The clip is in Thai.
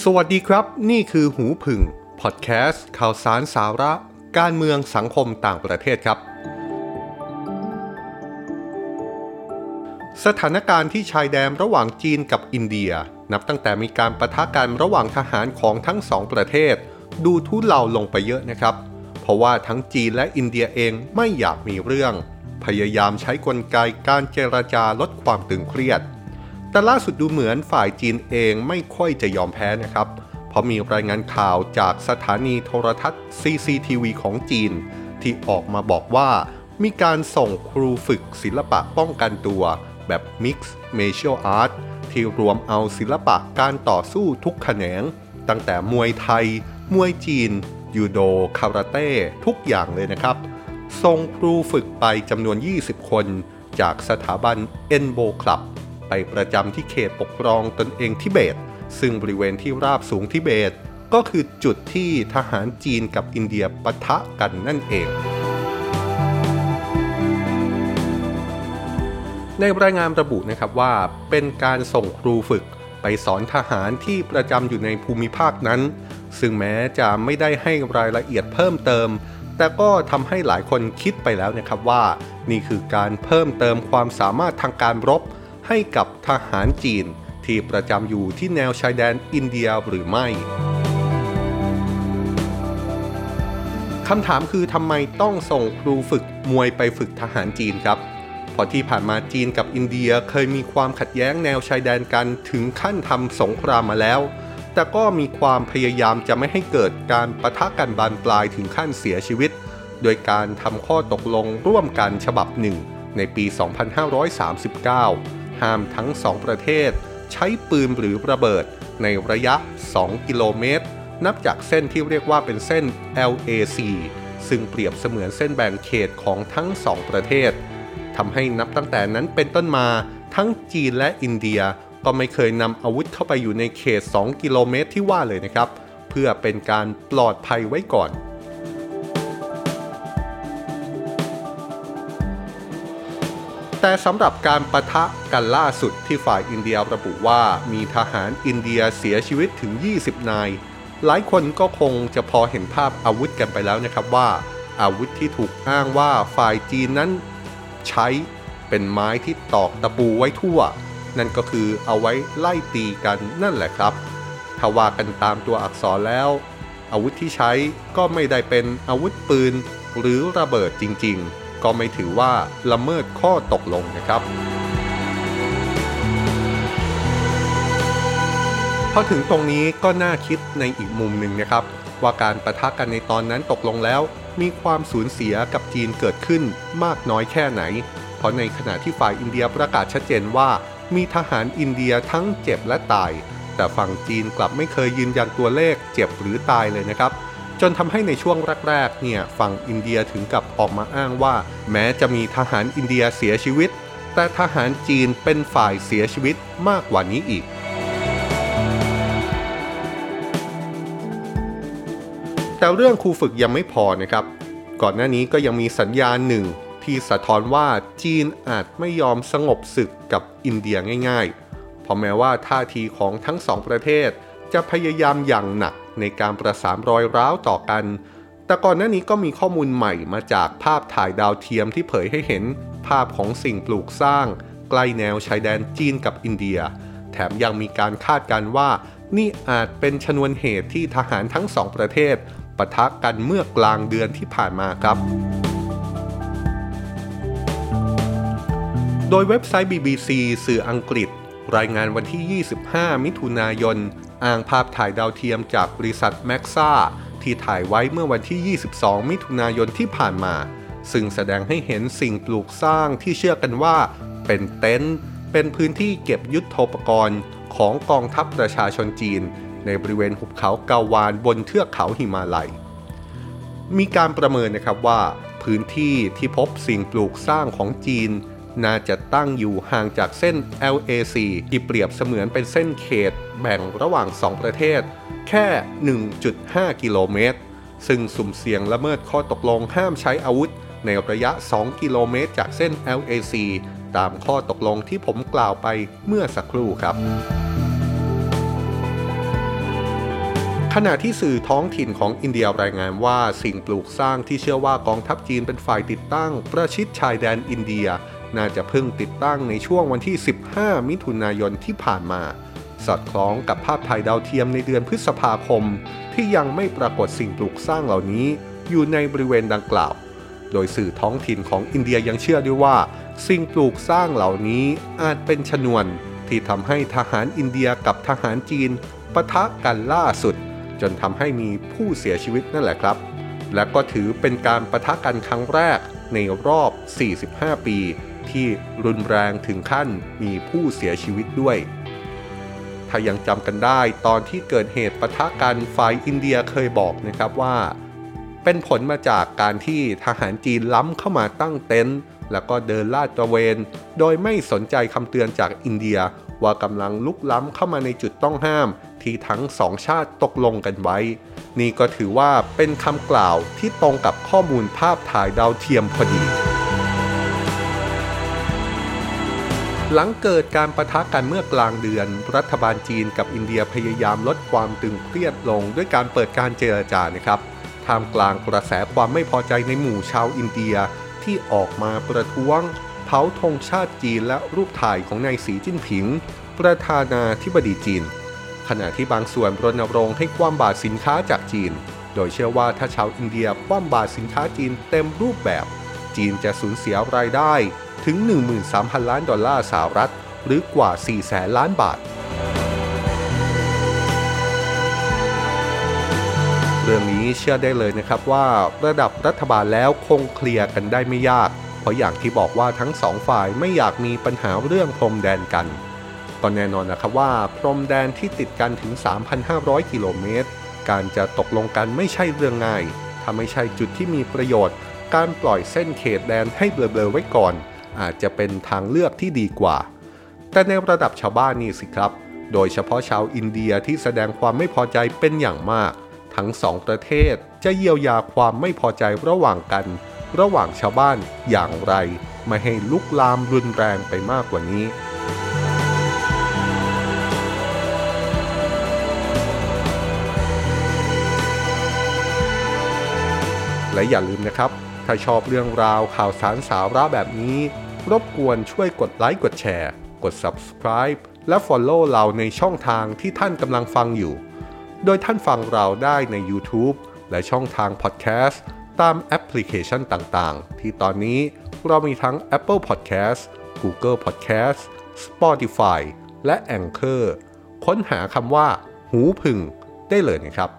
สวัสดีครับ นี่คือหูผึ่งพอดแคสต์ข่าวสารสาระ การเมืองสังคมต่างประเทศครับ สถานการณ์ที่ชายแดนระหว่างจีนกับอินเดีย นับตั้งแต่มีการปะทะกันระหว่างทหารของทั้งสองประเทศ ดูทุเลาลงไปเยอะนะครับ เพราะว่าทั้งจีนและอินเดียเองไม่อยากมีเรื่อง พยายามใช้กลไกการเจรจาลดความตึงเครียด แต่ล่าสุดดูเหมือนฝ่ายจีนเองไม่ค่อยจะยอมแพ้นะครับ เพราะมีรายงานข่าวจากสถานีโทรทัศน์ CCTV ของจีน ที่ออกมาบอกว่า มีการส่งครูฝึกศิลปะป้องกันตัวแบบ Mixed Martial Art ที่รวมเอาศิลปะการต่อสู้ทุกแขนง ตั้งแต่มวยไทย มวยจีน ยูโด คาราเต้ ทุกอย่างเลยนะครับ ส่งครูฝึกไปจำนวน 20 คน จากสถาบันเอ็นโบคลับ ไปประจำที่เขตปกครองตนเองทิเบต ซึ่งบริเวณที่ราบสูงทิเบต ก็คือจุดที่ทหารจีนกับอินเดียปะทะกันนั่นเอง ในรายงานระบุนะครับว่าเป็นการส่งครูฝึกไปสอนทหารที่ประจำอยู่ในภูมิภาคนั้น ซึ่งแม้จะไม่ได้ให้รายละเอียดเพิ่มเติม แต่ก็ทำให้หลายคนคิดไปแล้วนะครับว่า นี่คือการเพิ่มเติมความสามารถทางการรบ ให้กับทหารจีนที่ประจำอยู่ที่แนวชายแดนอินเดียหรือไม่คำถามคือทำไมต้องส่งครูฝึกมวยไปฝึกทหารจีนครับเพราะที่ผ่านมาจีนกับอินเดียเคยมีความขัดแย้งแนวชายแดนกันถึงขั้นทำสงครามมาแล้ว แต่ก็มีความพยายามจะไม่ให้เกิดการประทะกันบานปลายถึงขั้นเสียชีวิต โดยการทำข้อตกลงร่วมกันฉบับหนึ่งในปี 2539 ห้ามทั้งสองประเทศ ใช้ปืนหรือระเบิดในระยะ 2 กิโลเมตร นับจากเส้นที่เรียกว่าเป็นเส้น LAC ซึ่งเปรียบเสมือนเส้นแบ่งเขตของทั้งสองประเทศทำให้นับตั้งแต่นั้นเป็นต้นมา ทั้งจีนและอินเดียก็ไม่เคยนำอาวุธเข้าไปอยู่ในเขต 2 กิโลเมตรที่ว่าเลยนะครับ เพื่อเป็นการปลอดภัยไว้ก่อน แต่สำหรับการประทะกันล่าสุดที่ฝ่ายอินเดียระบุว่ามีทหารอินเดียเสียชีวิตถึง 20 นาย หลายคนก็คงจะพอเห็นภาพอาวุธกันไปแล้วนะครับว่า อาวุธที่ถูกอ้างว่าฝ่ายจีนนั้น ใช้เป็นไม้ที่ตอกตะปูไว้ทั่ว นั่นก็คือเอาไว้ไล่ตีกันนั่นแหละครับถ้าว่ากันตามตัวอักษรแล้ว อาวุธที่ใช้ก็ไม่ได้เป็นอาวุธปืนหรือระเบิดจริงๆ ก็ไม่ถือว่าละเมิดข้อตกลงนะครับพอถึงตรงนี้ก็น่าคิดในอีกมุมหนึ่งนะครับ ว่าการประทะกันในตอนนั้นตกลงแล้ว มีความสูญเสียกับจีนเกิดขึ้นมากน้อยแค่ไหน เพราะในขณะที่ฝ่ายอินเดียประกาศชัดเจนว่า มีทหารอินเดียทั้งเจ็บและตาย แต่ฝั่งจีนกลับไม่เคยยืนยันตัวเลขเจ็บหรือตายเลยนะครับ จนทำให้ในช่วงแรกๆเนี่ยฝั่งอินเดียถึงกับออกมาอ้างว่า แม้จะมีทหารอินเดียเสียชีวิต แต่ทหารจีนเป็นฝ่ายเสียชีวิตมากกว่านี้อีกแต่เรื่องครูฝึกยังไม่พอนะครับ ก่อนหน้านี้ก็ยังมีสัญญาณหนึ่งที่สะท้อนว่าจีนอาจไม่ยอมสงบศึกกับอินเดียง่ายๆ เพราะแม้ว่าท่าทีของทั้งสองประเทศจะพยายามอย่างหนัก ในการประสานรอยร้าวต่อกัน แต่ก่อนหน้านี้ก็มีข้อมูลใหม่มาจากภาพถ่ายดาวเทียมที่เผยให้เห็นภาพของสิ่งปลูกสร้าง ใกล้แนวชายแดนจีนกับอินเดีย แถมยังมีการคาดการว่า นี่อาจเป็นชนวนเหตุที่ทหารทั้งสองประเทศปะทะกันเมื่อกลางเดือนที่ผ่านมาครับ โดยเว็บไซต์ BBC สื่ออังกฤษ รายงานวันที่ 25 มิถุนายน อ้างภาพถ่ายดาวเทียมจากบริษัทแม็กซ่าที่ถ่ายไว้เมื่อวันที่ 22 มิถุนายนที่ผ่านมา ซึ่งแสดงให้เห็นสิ่งปลูกสร้างที่เชื่อกันว่า เป็นเต็นท์เป็นพื้นที่เก็บยุทธปกรณ์ของกองทัพประชาชนจีน ในบริเวณหุบเขาเกาวานบนเทือกเขาหิมาลัย มีการประเมินนะครับว่า พื้นที่ที่พบสิ่งปลูกสร้างของจีน น่าจะตั้งอยู่ห่างจากเส้น LAC ที่เปรียบเสมือนเป็นเส้นเขตแบ่งระหว่าง 2 ประเทศ แค่ 1.5 กิโลเมตร ซึ่งสุ่มเสี่ยงละเมิดข้อตกลงห้ามใช้อาวุธ ในระยะ 2 กิโลเมตรจากเส้น LAC ตามข้อตกลงที่ผมกล่าวไปเมื่อสักครู่ครับขณะที่สื่อท้องถิ่นของอินเดียรายงานว่าสิ่งปลูกสร้างที่เชื่อว่ากองทัพจีนเป็นฝ่ายติดตั้ง ประชิดชายแดนอินเดีย น่าจะเพิ่งติดตั้งในช่วงวันที่ 15 มิถุนายนที่ผ่านมา สอดคล้องกับภาพถ่ายดาวเทียมในเดือนพฤษภาคม ที่ยังไม่ปรากฏสิ่งปลูกสร้างเหล่านี้ อยู่ในบริเวณดังกล่าว โดยสื่อท้องถิ่นของอินเดียยังเชื่อด้วยว่า สิ่งปลูกสร้างเหล่านี้อาจเป็นชนวน ที่ทำให้ทหารอินเดียกับทหารจีนปะทะกันล่าสุด จนทำให้มีผู้เสียชีวิตนั่นแหละครับและก็ถือเป็นการปะทะกันครั้งแรกในรอบ 45 ปี ที่รุนแรงถึงขั้นมีผู้เสียชีวิตด้วย ถ้ายังจำกันได้ตอนที่เกิดเหตุปะทะกันฝ่ายอินเดียเคยบอกนะครับว่า เป็นผลมาจากการที่ทหารจีนล้ำเข้ามาตั้งเต็นท์แล้วก็เดินลาดตระเวน โดยไม่สนใจคำเตือนจากอินเดียว่ากำลังลุกล้ำเข้ามาในจุดต้องห้าม ที่ทั้งสองชาติตกลงกันไว้ นี่ก็ถือว่าเป็นคำกล่าวที่ตรงกับข้อมูลภาพถ่ายดาวเทียมพอดี หลังเกิดการปะทะกันเมื่อกลางเดือน รัฐบาลจีนกับอินเดียพยายามลดความตึงเครียดลงด้วยการเปิดการเจรจานะครับท่ามกลางกระแสความไม่พอใจในหมู่ชาวอินเดียที่ออกมาประท้วง เผาธงชาติจีนและรูปถ่ายของนายสีจิ้นผิง ประธานาธิบดีจีน ขณะที่บางส่วนรณรงค์ให้คว่ำบาตรสินค้าจากจีน โดยเชื่อว่าถ้าชาวอินเดียคว่ำบาตรสินค้าจีนเต็มรูปแบบ จีนจะสูญเสียรายได้ถึง 13,000 ล้านดอลลาร์สหรัฐ หรือกว่า 4 แสนล้านบาท เรื่องนี้เชื่อได้เลยนะครับว่าระดับรัฐบาลแล้วคงเคลียร์กันได้ไม่ยาก เพราะอย่างที่บอกว่าทั้งสองฝ่ายไม่อยากมีปัญหาเรื่องพรมแดนกันก็แน่นอนนะครับว่าพรมแดนที่ติดกันถึง 3,500 กิโลเมตร การจะตกลงกันไม่ใช่เรื่องง่าย ถ้าไม่ใช่จุดที่มีประโยชน์ การปล่อยเส้นเขตแดนให้เบลอๆไว้ก่อน อาจจะเป็นทางเลือกที่ดีกว่า แต่ในระดับชาวบ้านนี่สิครับ โดยเฉพาะชาวอินเดียที่แสดงความไม่พอใจเป็นอย่างมาก ทั้งสองประเทศจะเยียวยาความไม่พอใจระหว่างกัน ระหว่างชาวบ้านอย่างไร ไม่ให้ลุกลามรุนแรงไปมากกว่านี้และอย่าลืมนะครับ ถ้าชอบเรื่องราวข่าวสารสาระแบบนี้ รบกวนช่วยกดไลค์กดแชร์ กด subscribe และ follow เราในช่องทางที่ท่านกำลังฟังอยู่ โดยท่านฟังเราได้ใน YouTube และช่องทาง Podcast ตามแอปพลิเคชันต่างๆ ที่ตอนนี้เรามีทั้ง Apple Podcast Google Podcast Spotify และ Anchor ค้นหาคำว่า หูพึ่งได้เลยนะครับ